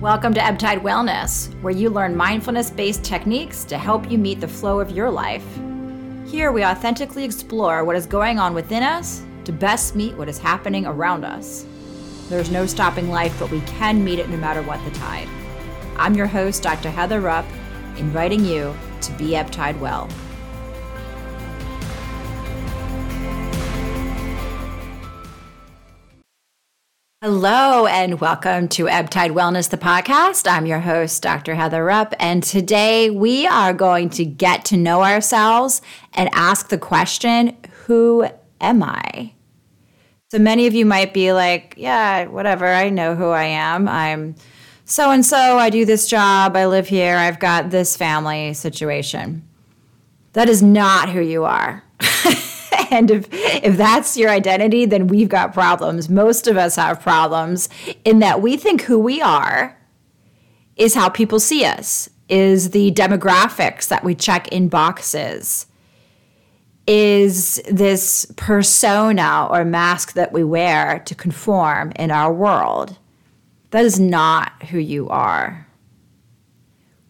Welcome to Ebbtide Wellness, where you learn mindfulness based techniques to help you meet the flow of your life. Here, we authentically explore what is going on within us to best meet what is happening around us. There's no stopping life, but we can meet it no matter what the tide. I'm your host, Dr. Heather Rupp, inviting you to be Ebbtide Well. Hello, and welcome to Ebbtide Wellness, the podcast. I'm your host, Dr. Heather Rupp, and today we are going to get to know ourselves and ask the question Who am I? So many of you might be like, Yeah, whatever, I know who I am. I'm so and so, I do this job, I live here, I've got this family situation. That is not who you are. and if if that's your identity, then we've got problems. Most of us have problems in that we think who we are is how people see us, is the demographics that we check in boxes, is this persona or mask that we wear to conform in our world. That is not who you are.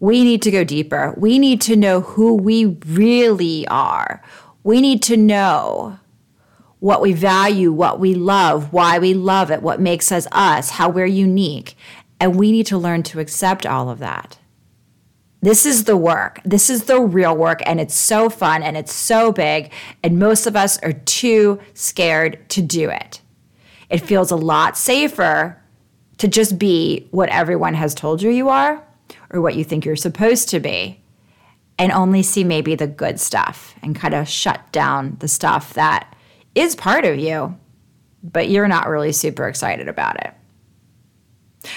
We need to go deeper. We need to know who we really are we need to know what we value, what we love, why we love it, what makes us us, how we're unique. And we need to learn to accept all of that. This is the work. This is the real work. And it's so fun and it's so big. And most of us are too scared to do it. It feels a lot safer to just be what everyone has told you you are or what you think you're supposed to be and only see maybe the good stuff and kind of shut down the stuff that is part of you, but you're not really super excited about it.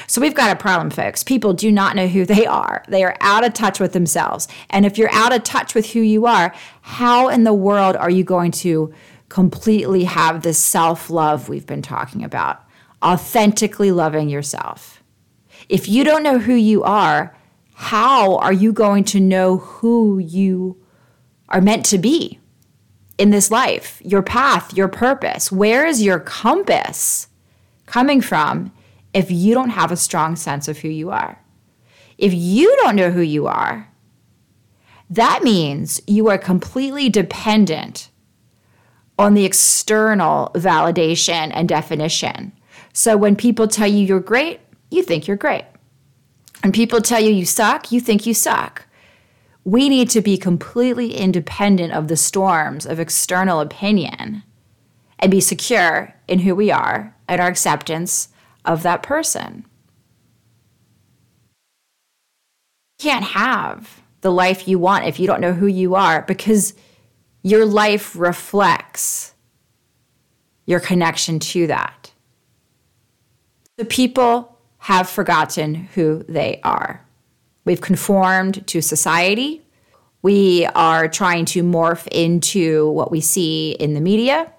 So we've got a problem, folks. People do not know who they are. They are out of touch with themselves. And if you're out of touch with who you are, how in the world are you going to completely have this self love we've been talking about? Authentically loving yourself. If you don't know who you are, how are you going to know who you are meant to be in this life, your path, your purpose? Where is your compass coming from if you don't have a strong sense of who you are? If you don't know who you are, that means you are completely dependent on the external validation and definition. So when people tell you you're great, you think you're great and people tell you you suck, you think you suck. We need to be completely independent of the storms of external opinion and be secure in who we are and our acceptance of that person. You can't have the life you want if you don't know who you are because your life reflects your connection to that. The people have forgotten who they are. We've conformed to society. We are trying to morph into what we see in the media.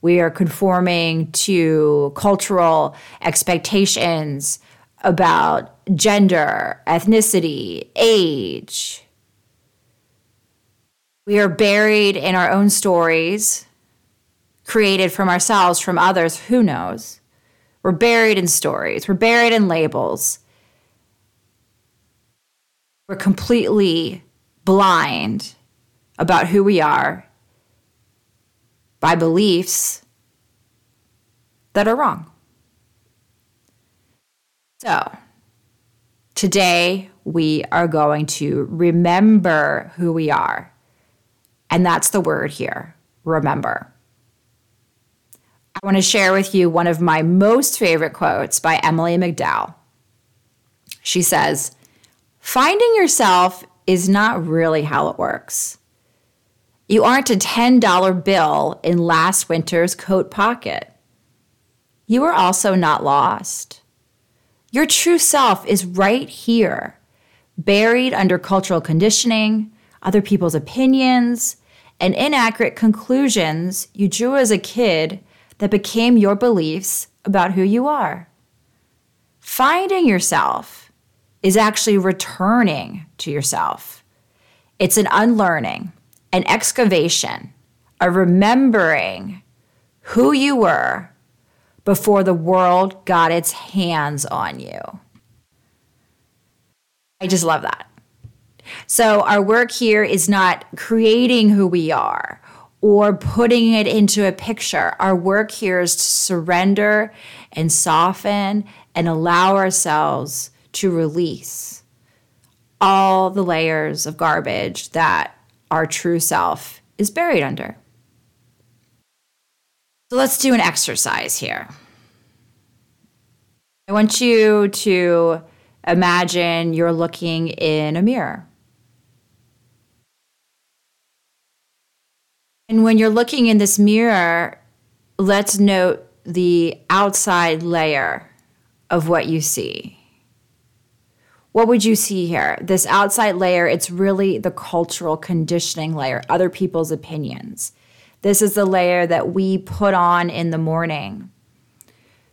We are conforming to cultural expectations about gender, ethnicity, age. We are buried in our own stories, created from ourselves, from others, who knows. We're buried in stories, we're buried in labels. We're completely blind about who we are by beliefs that are wrong. So, today we are going to remember who we are. And that's the word here remember. I want to share with you one of my most favorite quotes by Emily McDowell. She says, Finding yourself is not really how it works. You aren't a $10 bill in last winter's coat pocket. You are also not lost. Your true self is right here, buried under cultural conditioning, other people's opinions, and inaccurate conclusions you drew as a kid that became your beliefs about who you are. Finding yourself is actually returning to yourself. It's an unlearning, an excavation, a remembering who you were before the world got its hands on you. I just love that. So, our work here is not creating who we are or putting it into a picture. Our work here is to surrender and soften and allow ourselves to release all the layers of garbage that our true self is buried under. So let's do an exercise here. I want you to imagine you're looking in a mirror. And when you're looking in this mirror, let's note the outside layer of what you see. What would you see here? This outside layer, it's really the cultural conditioning layer, other people's opinions. This is the layer that we put on in the morning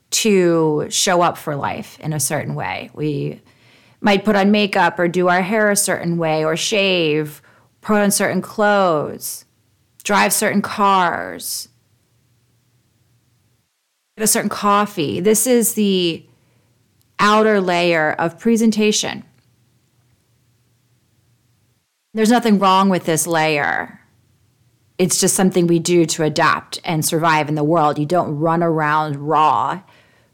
to show up for life in a certain way. We might put on makeup or do our hair a certain way or shave, put on certain clothes, drive certain cars, get a certain coffee. This is the outer layer of presentation. There's nothing wrong with this layer. It's just something we do to adapt and survive in the world. You don't run around raw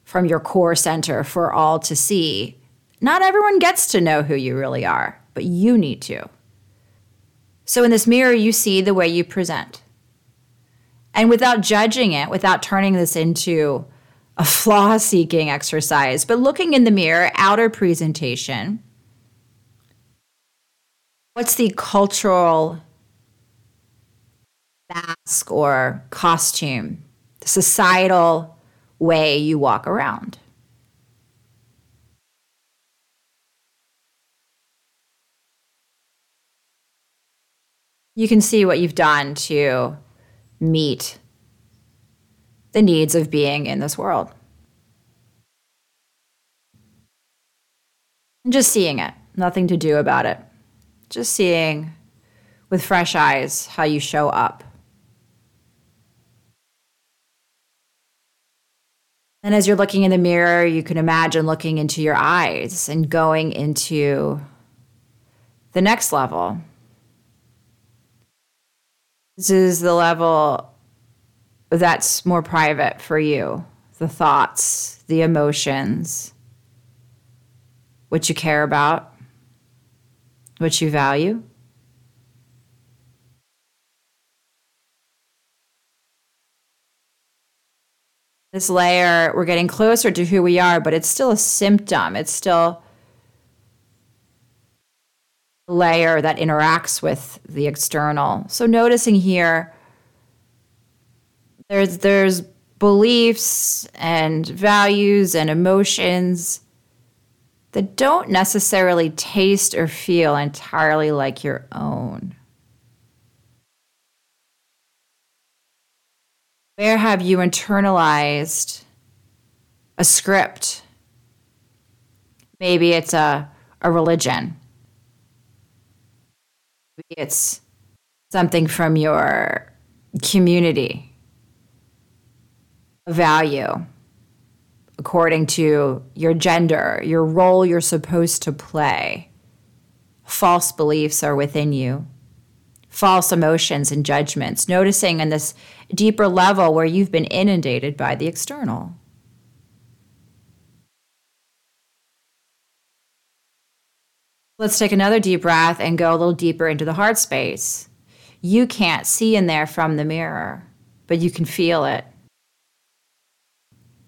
from your core center for all to see. Not everyone gets to know who you really are, but you need to. So in this mirror, you see the way you present. And without judging it, without turning this into a flaw seeking exercise, but looking in the mirror, outer presentation, what's the cultural mask or costume, the societal way you walk around? You can see what you've done to meet the needs of being in this world. And just seeing it, nothing to do about it. Just seeing with fresh eyes how you show up. And as you're looking in the mirror, you can imagine looking into your eyes and going into the next level this is the level that's more private for you the thoughts, the emotions, what you care about, what you value. This layer, we're getting closer to who we are, but it's still a symptom. It's still layer that interacts with the external. So noticing here there's there's beliefs and values and emotions that don't necessarily taste or feel entirely like your own. Where have you internalized a script? Maybe it's a, a religion it's something from your community value according to your gender, your role you're supposed to play. False beliefs are within you, false emotions and judgments, noticing in this deeper level where you've been inundated by the external. Let's take another deep breath and go a little deeper into the heart space. You can't see in there from the mirror, but you can feel it.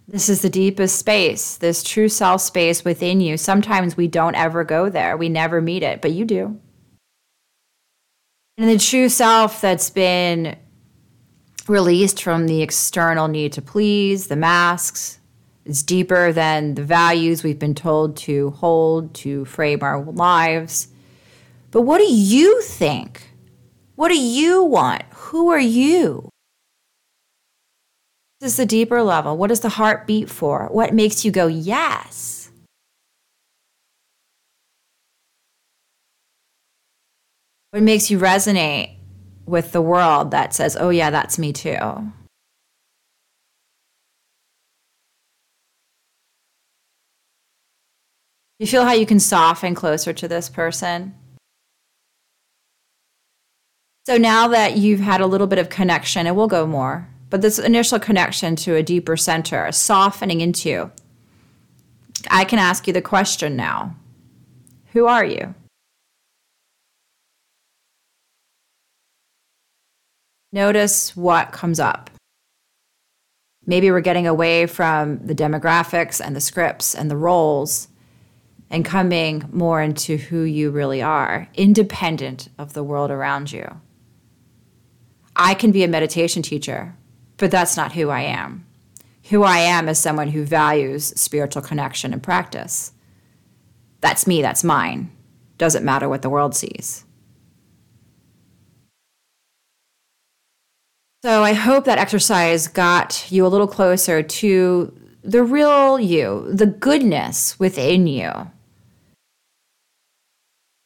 This is the deepest space, this true self space within you. Sometimes we don't ever go there, we never meet it, but you do. And the true self that's been released from the external need to please, the masks, it's deeper than the values we've been told to hold to frame our lives. But what do you think? What do you want? Who are you? This is the deeper level. What does the heart beat for? What makes you go, yes? What makes you resonate with the world that says, oh, yeah, that's me too? You feel how you can soften closer to this person? So now that you've had a little bit of connection, and we'll go more, but this initial connection to a deeper center, a softening into, I can ask you the question now Who are you? Notice what comes up. Maybe we're getting away from the demographics and the scripts and the roles and coming more into who you really are, independent of the world around you. I can be a meditation teacher, but that's not who I am. Who I am is someone who values spiritual connection and practice. That's me, that's mine. Doesn't matter what the world sees. So I hope that exercise got you a little closer to the real you, the goodness within you.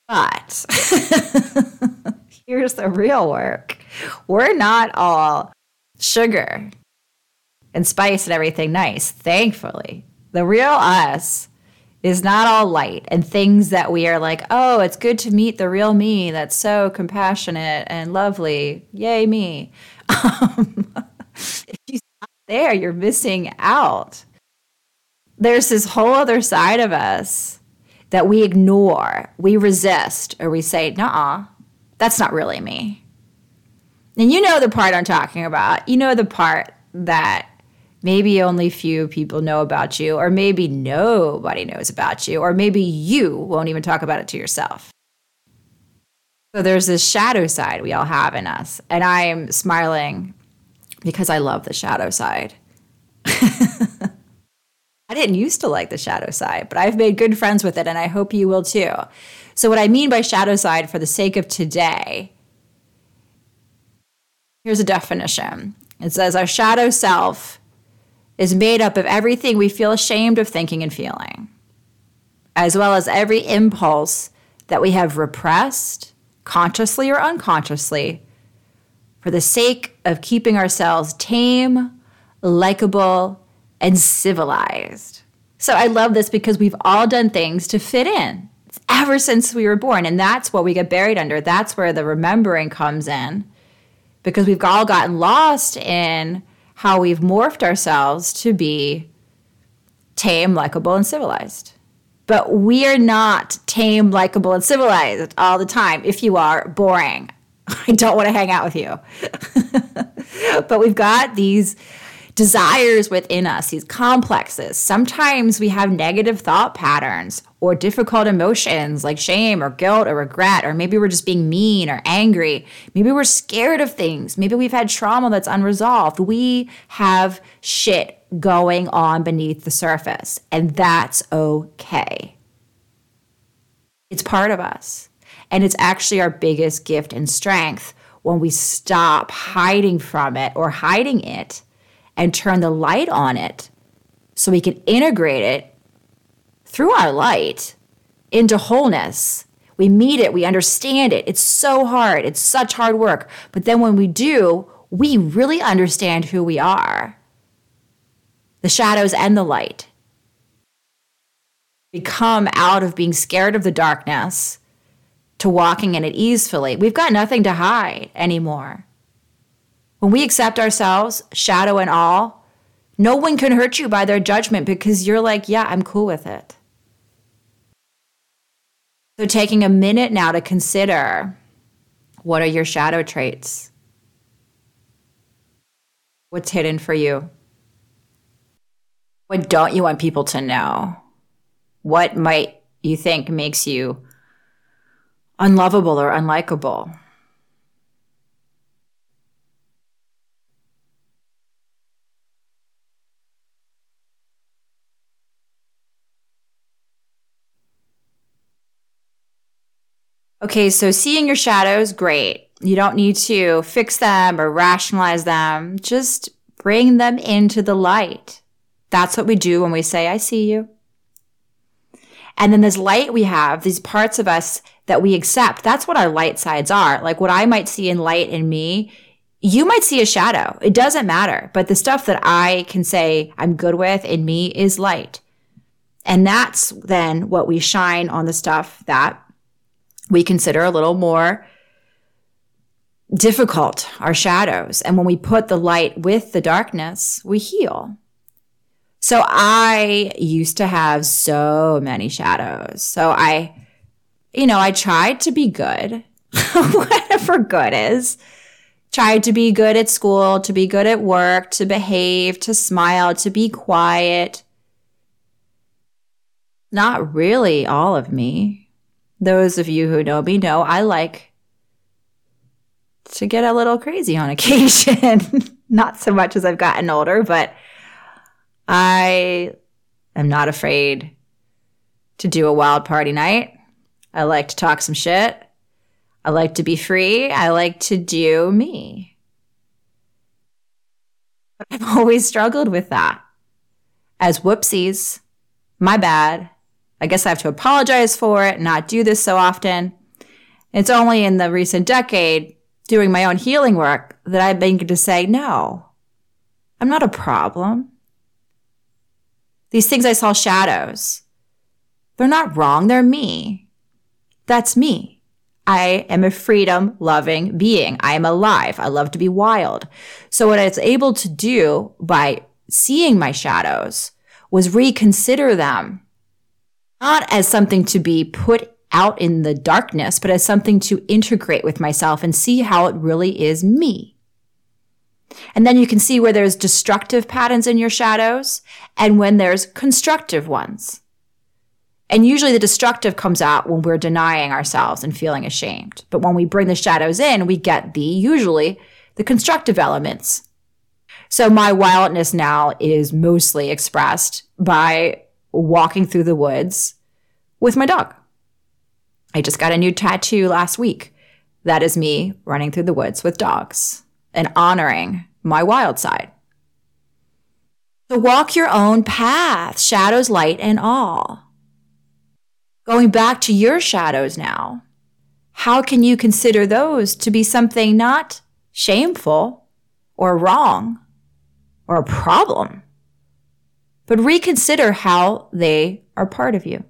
But here's the real work we're not all sugar and spice and everything nice, thankfully. The real us is not all light and things that we are like, oh, it's good to meet the real me that's so compassionate and lovely. Yay, me. Um, if you stop there, you're missing out. There's this whole other side of us that we ignore, we resist, or we say, nah, that's not really me. And you know the part I'm talking about. You know the part that maybe only few people know about you, or maybe nobody knows about you, or maybe you won't even talk about it to yourself. So there's this shadow side we all have in us. And I am smiling because I love the shadow side. I didn't used to like the shadow side, but I've made good friends with it, and I hope you will too. So, what I mean by shadow side for the sake of today, here's a definition it says, Our shadow self is made up of everything we feel ashamed of thinking and feeling, as well as every impulse that we have repressed consciously or unconsciously, for the sake of keeping ourselves tame, likable, and civilized. So I love this because we've all done things to fit in ever since we were born. And that's what we get buried under. That's where the remembering comes in because we've all gotten lost in how we've morphed ourselves to be tame, likable, and civilized. But we are not tame, likable, and civilized all the time. If you are, boring. I don't want to hang out with you. but we've got these desires within us, these complexes. Sometimes we have negative thought patterns or difficult emotions like shame or guilt or regret, or maybe we're just being mean or angry. Maybe we're scared of things. Maybe we've had trauma that's unresolved. We have shit going on beneath the surface, and that's okay. It's part of us. And it's actually our biggest gift and strength when we stop hiding from it or hiding it and turn the light on it so we can integrate it through our light into wholeness. We meet it, we understand it. It's so hard, it's such hard work. But then when we do, we really understand who we are the shadows and the light. We come out of being scared of the darkness to walking in it easily. We've got nothing to hide anymore. When we accept ourselves, shadow and all, no one can hurt you by their judgment because you're like, yeah, I'm cool with it. So, taking a minute now to consider what are your shadow traits? What's hidden for you? What don't you want people to know? What might you think makes you unlovable or unlikable? Okay, so seeing your shadows, great. You don't need to fix them or rationalize them. Just bring them into the light. That's what we do when we say, I see you. And then this light we have, these parts of us that we accept, that's what our light sides are. Like what I might see in light in me, you might see a shadow. It doesn't matter. But the stuff that I can say I'm good with in me is light. And that's then what we shine on the stuff that we consider a little more difficult, our shadows. And when we put the light with the darkness, we heal. So I used to have so many shadows. So I, you know, I tried to be good, whatever good is. Tried to be good at school, to be good at work, to behave, to smile, to be quiet. Not really all of me. Those of you who know me know I like to get a little crazy on occasion. not so much as I've gotten older, but I am not afraid to do a wild party night. I like to talk some shit. I like to be free. I like to do me. But I've always struggled with that. As whoopsies, my bad. I guess I have to apologize for it, not do this so often. It's only in the recent decade, doing my own healing work, that I've been to say, no, I'm not a problem. These things I saw shadows. They're not wrong. They're me. That's me. I am a freedom loving being. I am alive. I love to be wild. So what I was able to do by seeing my shadows was reconsider them not as something to be put out in the darkness, but as something to integrate with myself and see how it really is me. And then you can see where there's destructive patterns in your shadows and when there's constructive ones. And usually the destructive comes out when we're denying ourselves and feeling ashamed. But when we bring the shadows in, we get the usually the constructive elements. So my wildness now is mostly expressed by walking through the woods with my dog. I just got a new tattoo last week. That is me running through the woods with dogs and honoring my wild side. So walk your own path, shadows, light, and all. Going back to your shadows now, how can you consider those to be something not shameful or wrong or a problem? But reconsider how they are part of you.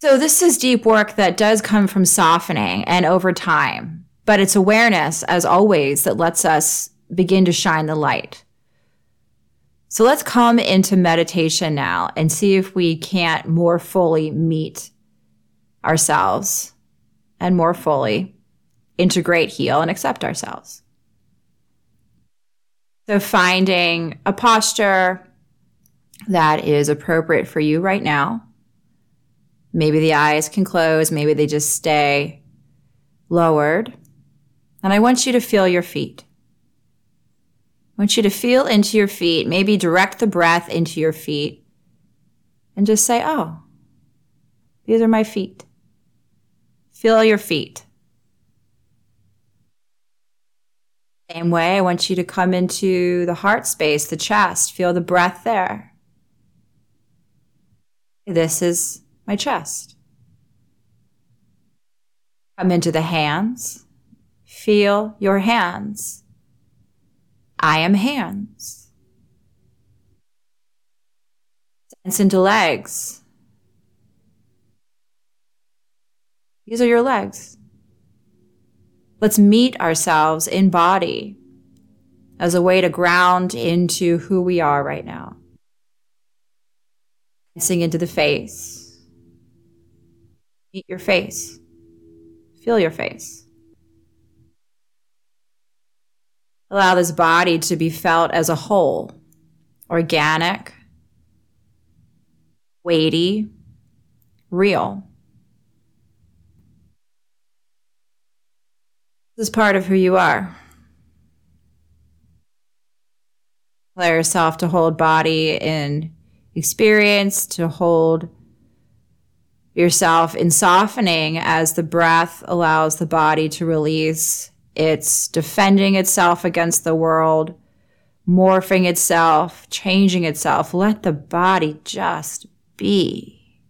So, this is deep work that does come from softening and over time, but it's awareness, as always, that lets us begin to shine the light. So, let's come into meditation now and see if we can't more fully meet ourselves and more fully integrate, heal, and accept ourselves. So, finding a posture that is appropriate for you right now. Maybe the eyes can close, maybe they just stay lowered. And I want you to feel your feet. I want you to feel into your feet, maybe direct the breath into your feet, and just say, Oh, these are my feet. Feel your feet. Same way, I want you to come into the heart space, the chest. Feel the breath there. This is my chest. Come into the hands. Feel your hands. I am hands. Sense into legs. These are your legs. Let's meet ourselves in body as a way to ground into who we are right now. Sing into the face. Meet your face. Feel your face. Allow this body to be felt as a whole, organic, weighty, real. This is part of who you are. Allow yourself to hold body in experience, to hold yourself in softening as the breath allows the body to release. It's defending itself against the world, morphing itself, changing itself. Let the body just be.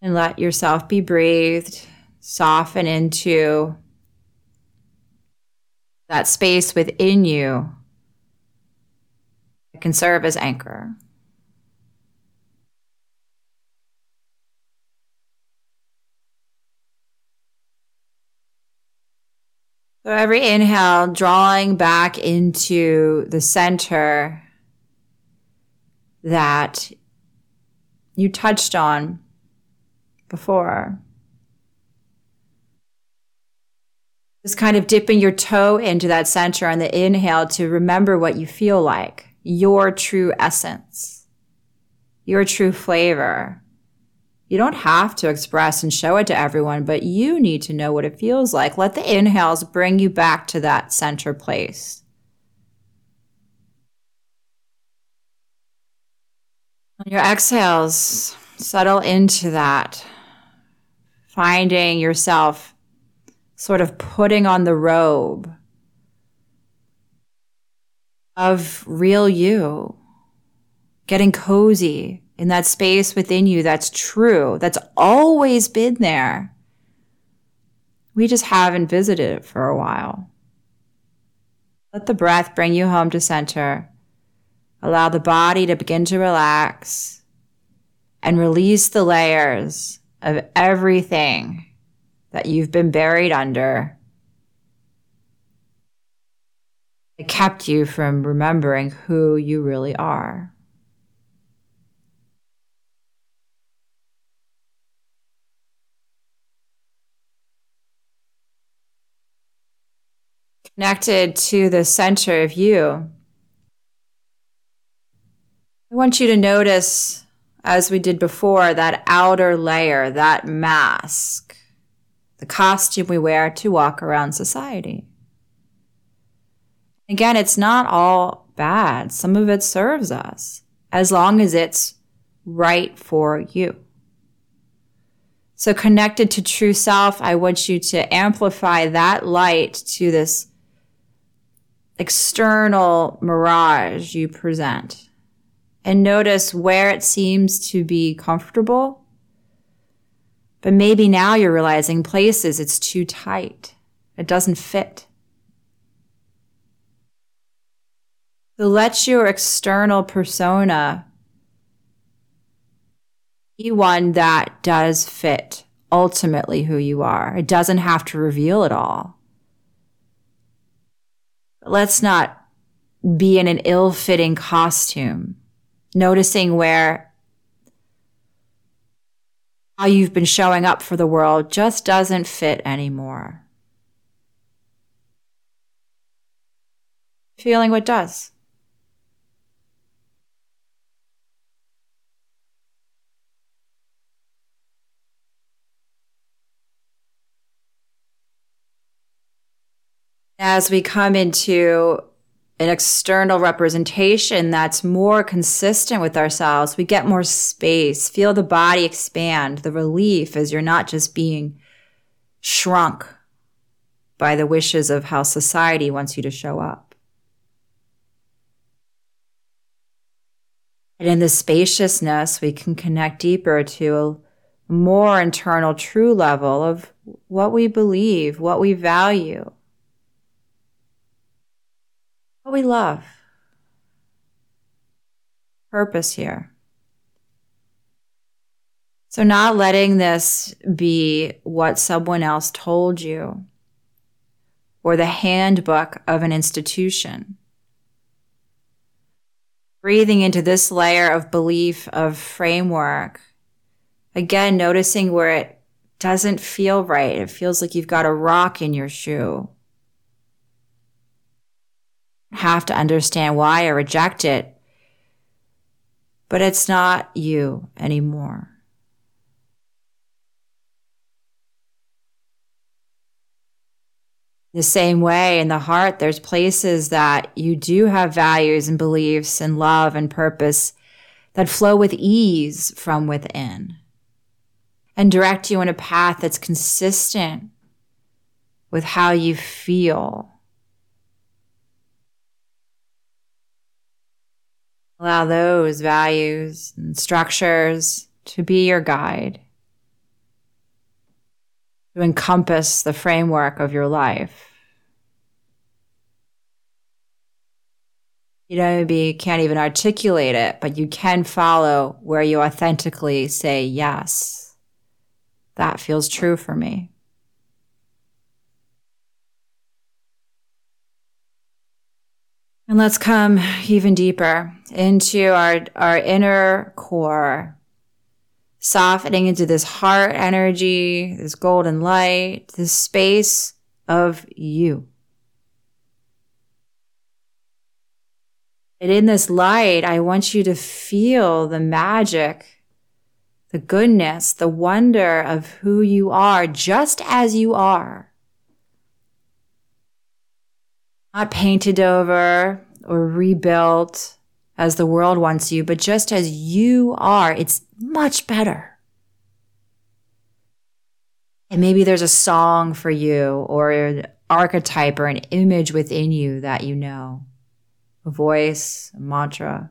And let yourself be breathed, soften into that space within you that can serve as anchor. So every inhale, drawing back into the center that you touched on before. Just kind of dipping your toe into that center on the inhale to remember what you feel like, your true essence, your true flavor. You don't have to express and show it to everyone, but you need to know what it feels like. Let the inhales bring you back to that center place. On your exhales, settle into that, finding yourself sort of putting on the robe of real you, getting cozy in that space within you that's true, that's always been there. We just haven't visited it for a while. Let the breath bring you home to center. Allow the body to begin to relax and release the layers of everything that you've been buried under. It kept you from remembering who you really are. connected to the center of you. I want you to notice, as we did before, that outer layer, that mask, the costume we wear to walk around society. Again, it's not all bad. Some of it serves us as long as it's right for you. So, connected to true self, I want you to amplify that light to this external mirage you present and notice where it seems to be comfortable. But maybe now you're realizing places it's too tight. It doesn't fit. So let your external persona be one that does fit ultimately who you are. It doesn't have to reveal it all let's not be in an ill fitting costume, noticing where how you've been showing up for the world just doesn't fit anymore. Feeling what does. as we come into an external representation that's more consistent with ourselves, we get more space, feel the body expand, the relief as you're not just being shrunk by the wishes of how society wants you to show up. And in the spaciousness, we can connect deeper to a more internal, true level of what we believe, what we value what we love. Purpose here. So, not letting this be what someone else told you or the handbook of an institution. Breathing into this layer of belief, of framework. Again, noticing where it doesn't feel right. It feels like you've got a rock in your shoe have to understand why or reject it. But it's not you anymore. The same way in the heart, there's places that you do have values and beliefs and love and purpose that flow with ease from within and direct you in a path that's consistent with how you feel Allow those values and structures to be your guide, to encompass the framework of your life. You know, maybe you can't even articulate it, but you can follow where you authentically say, yes, that feels true for me. And let's come even deeper into our, our inner core, softening into this heart energy, this golden light, this space of you. And in this light, I want you to feel the magic, the goodness, the wonder of who you are, just as you are not painted over or rebuilt as the world wants you, but just as you are, it's much better. And maybe there's a song for you or an archetype or an image within you that you know, a voice, a mantra.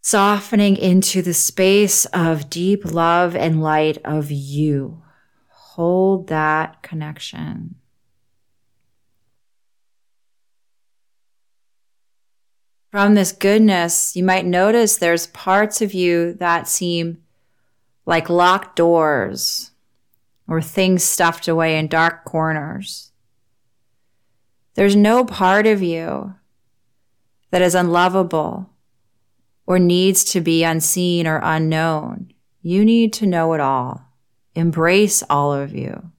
Softening into the space of deep love and light of you. Hold that connection. From this goodness, you might notice there's parts of you that seem like locked doors or things stuffed away in dark corners. There's no part of you that is unlovable or needs to be unseen or unknown. You need to know it all. Embrace all of you.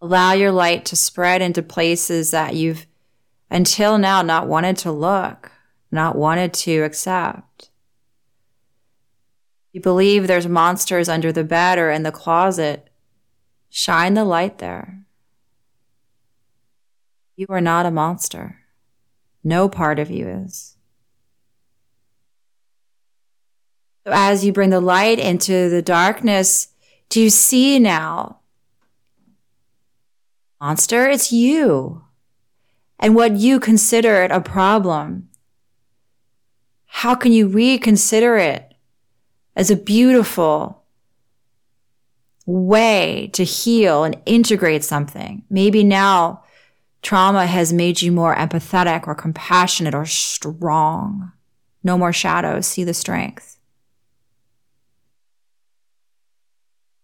Allow your light to spread into places that you've until now not wanted to look, not wanted to accept. You believe there's monsters under the bed or in the closet. Shine the light there. You are not a monster. No part of you is. So as you bring the light into the darkness, do you see now? Monster, it's you and what you considered a problem. How can you reconsider it as a beautiful way to heal and integrate something? Maybe now trauma has made you more empathetic or compassionate or strong. No more shadows. See the strength.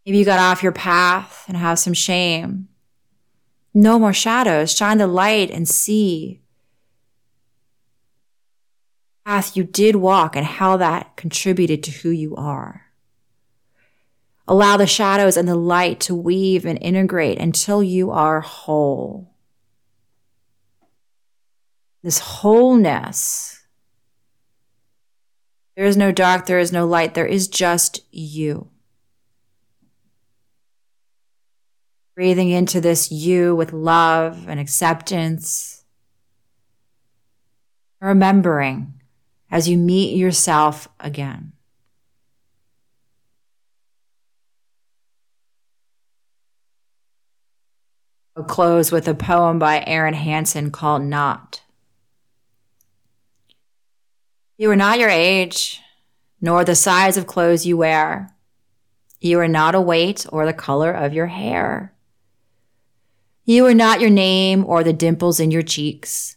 Maybe you got off your path and have some shame. No more shadows. Shine the light and see path you did walk and how that contributed to who you are. Allow the shadows and the light to weave and integrate until you are whole. This wholeness. There is no dark, there is no light, there is just you. Breathing into this you with love and acceptance. Remembering as you meet yourself again. I'll close with a poem by Erin Hanson called Not. You are not your age, nor the size of clothes you wear. You are not a weight or the color of your hair. You are not your name or the dimples in your cheeks.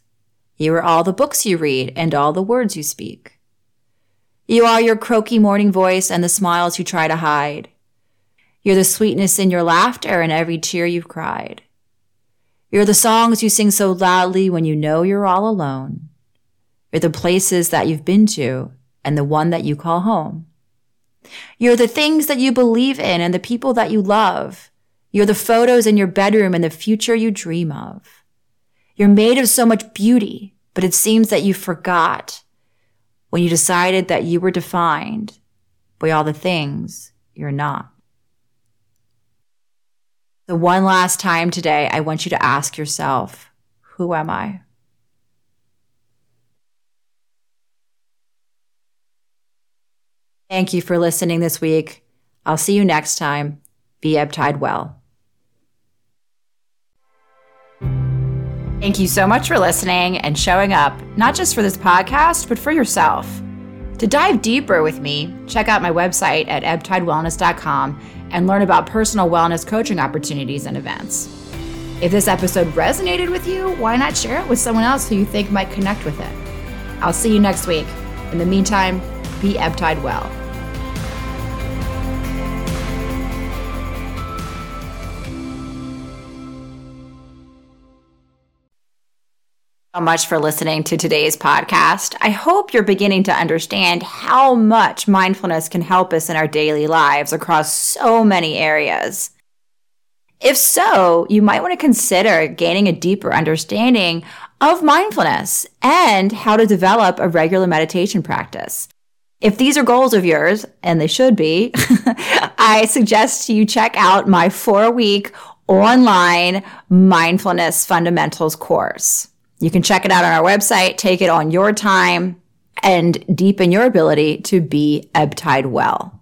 You are all the books you read and all the words you speak. You are your croaky morning voice and the smiles you try to hide. You're the sweetness in your laughter and every tear you've cried. You're the songs you sing so loudly when you know you're all alone. You're the places that you've been to and the one that you call home. You're the things that you believe in and the people that you love. You're the photos in your bedroom and the future you dream of. You're made of so much beauty, but it seems that you forgot when you decided that you were defined by all the things you're not. The one last time today, I want you to ask yourself, who am I? Thank you for listening this week. I'll see you next time. Be Ebbtide well. Thank you so much for listening and showing up, not just for this podcast, but for yourself. To dive deeper with me, check out my website at ebbtidewellness.com and learn about personal wellness coaching opportunities and events. If this episode resonated with you, why not share it with someone else who you think might connect with it? I'll see you next week. In the meantime, be Ebbtide well. Much for listening to today's podcast. I hope you're beginning to understand how much mindfulness can help us in our daily lives across so many areas. If so, you might want to consider gaining a deeper understanding of mindfulness and how to develop a regular meditation practice. If these are goals of yours, and they should be, I suggest you check out my four week online mindfulness fundamentals course. You can check it out on our website, take it on your time, and deepen your ability to be Ebbtide well.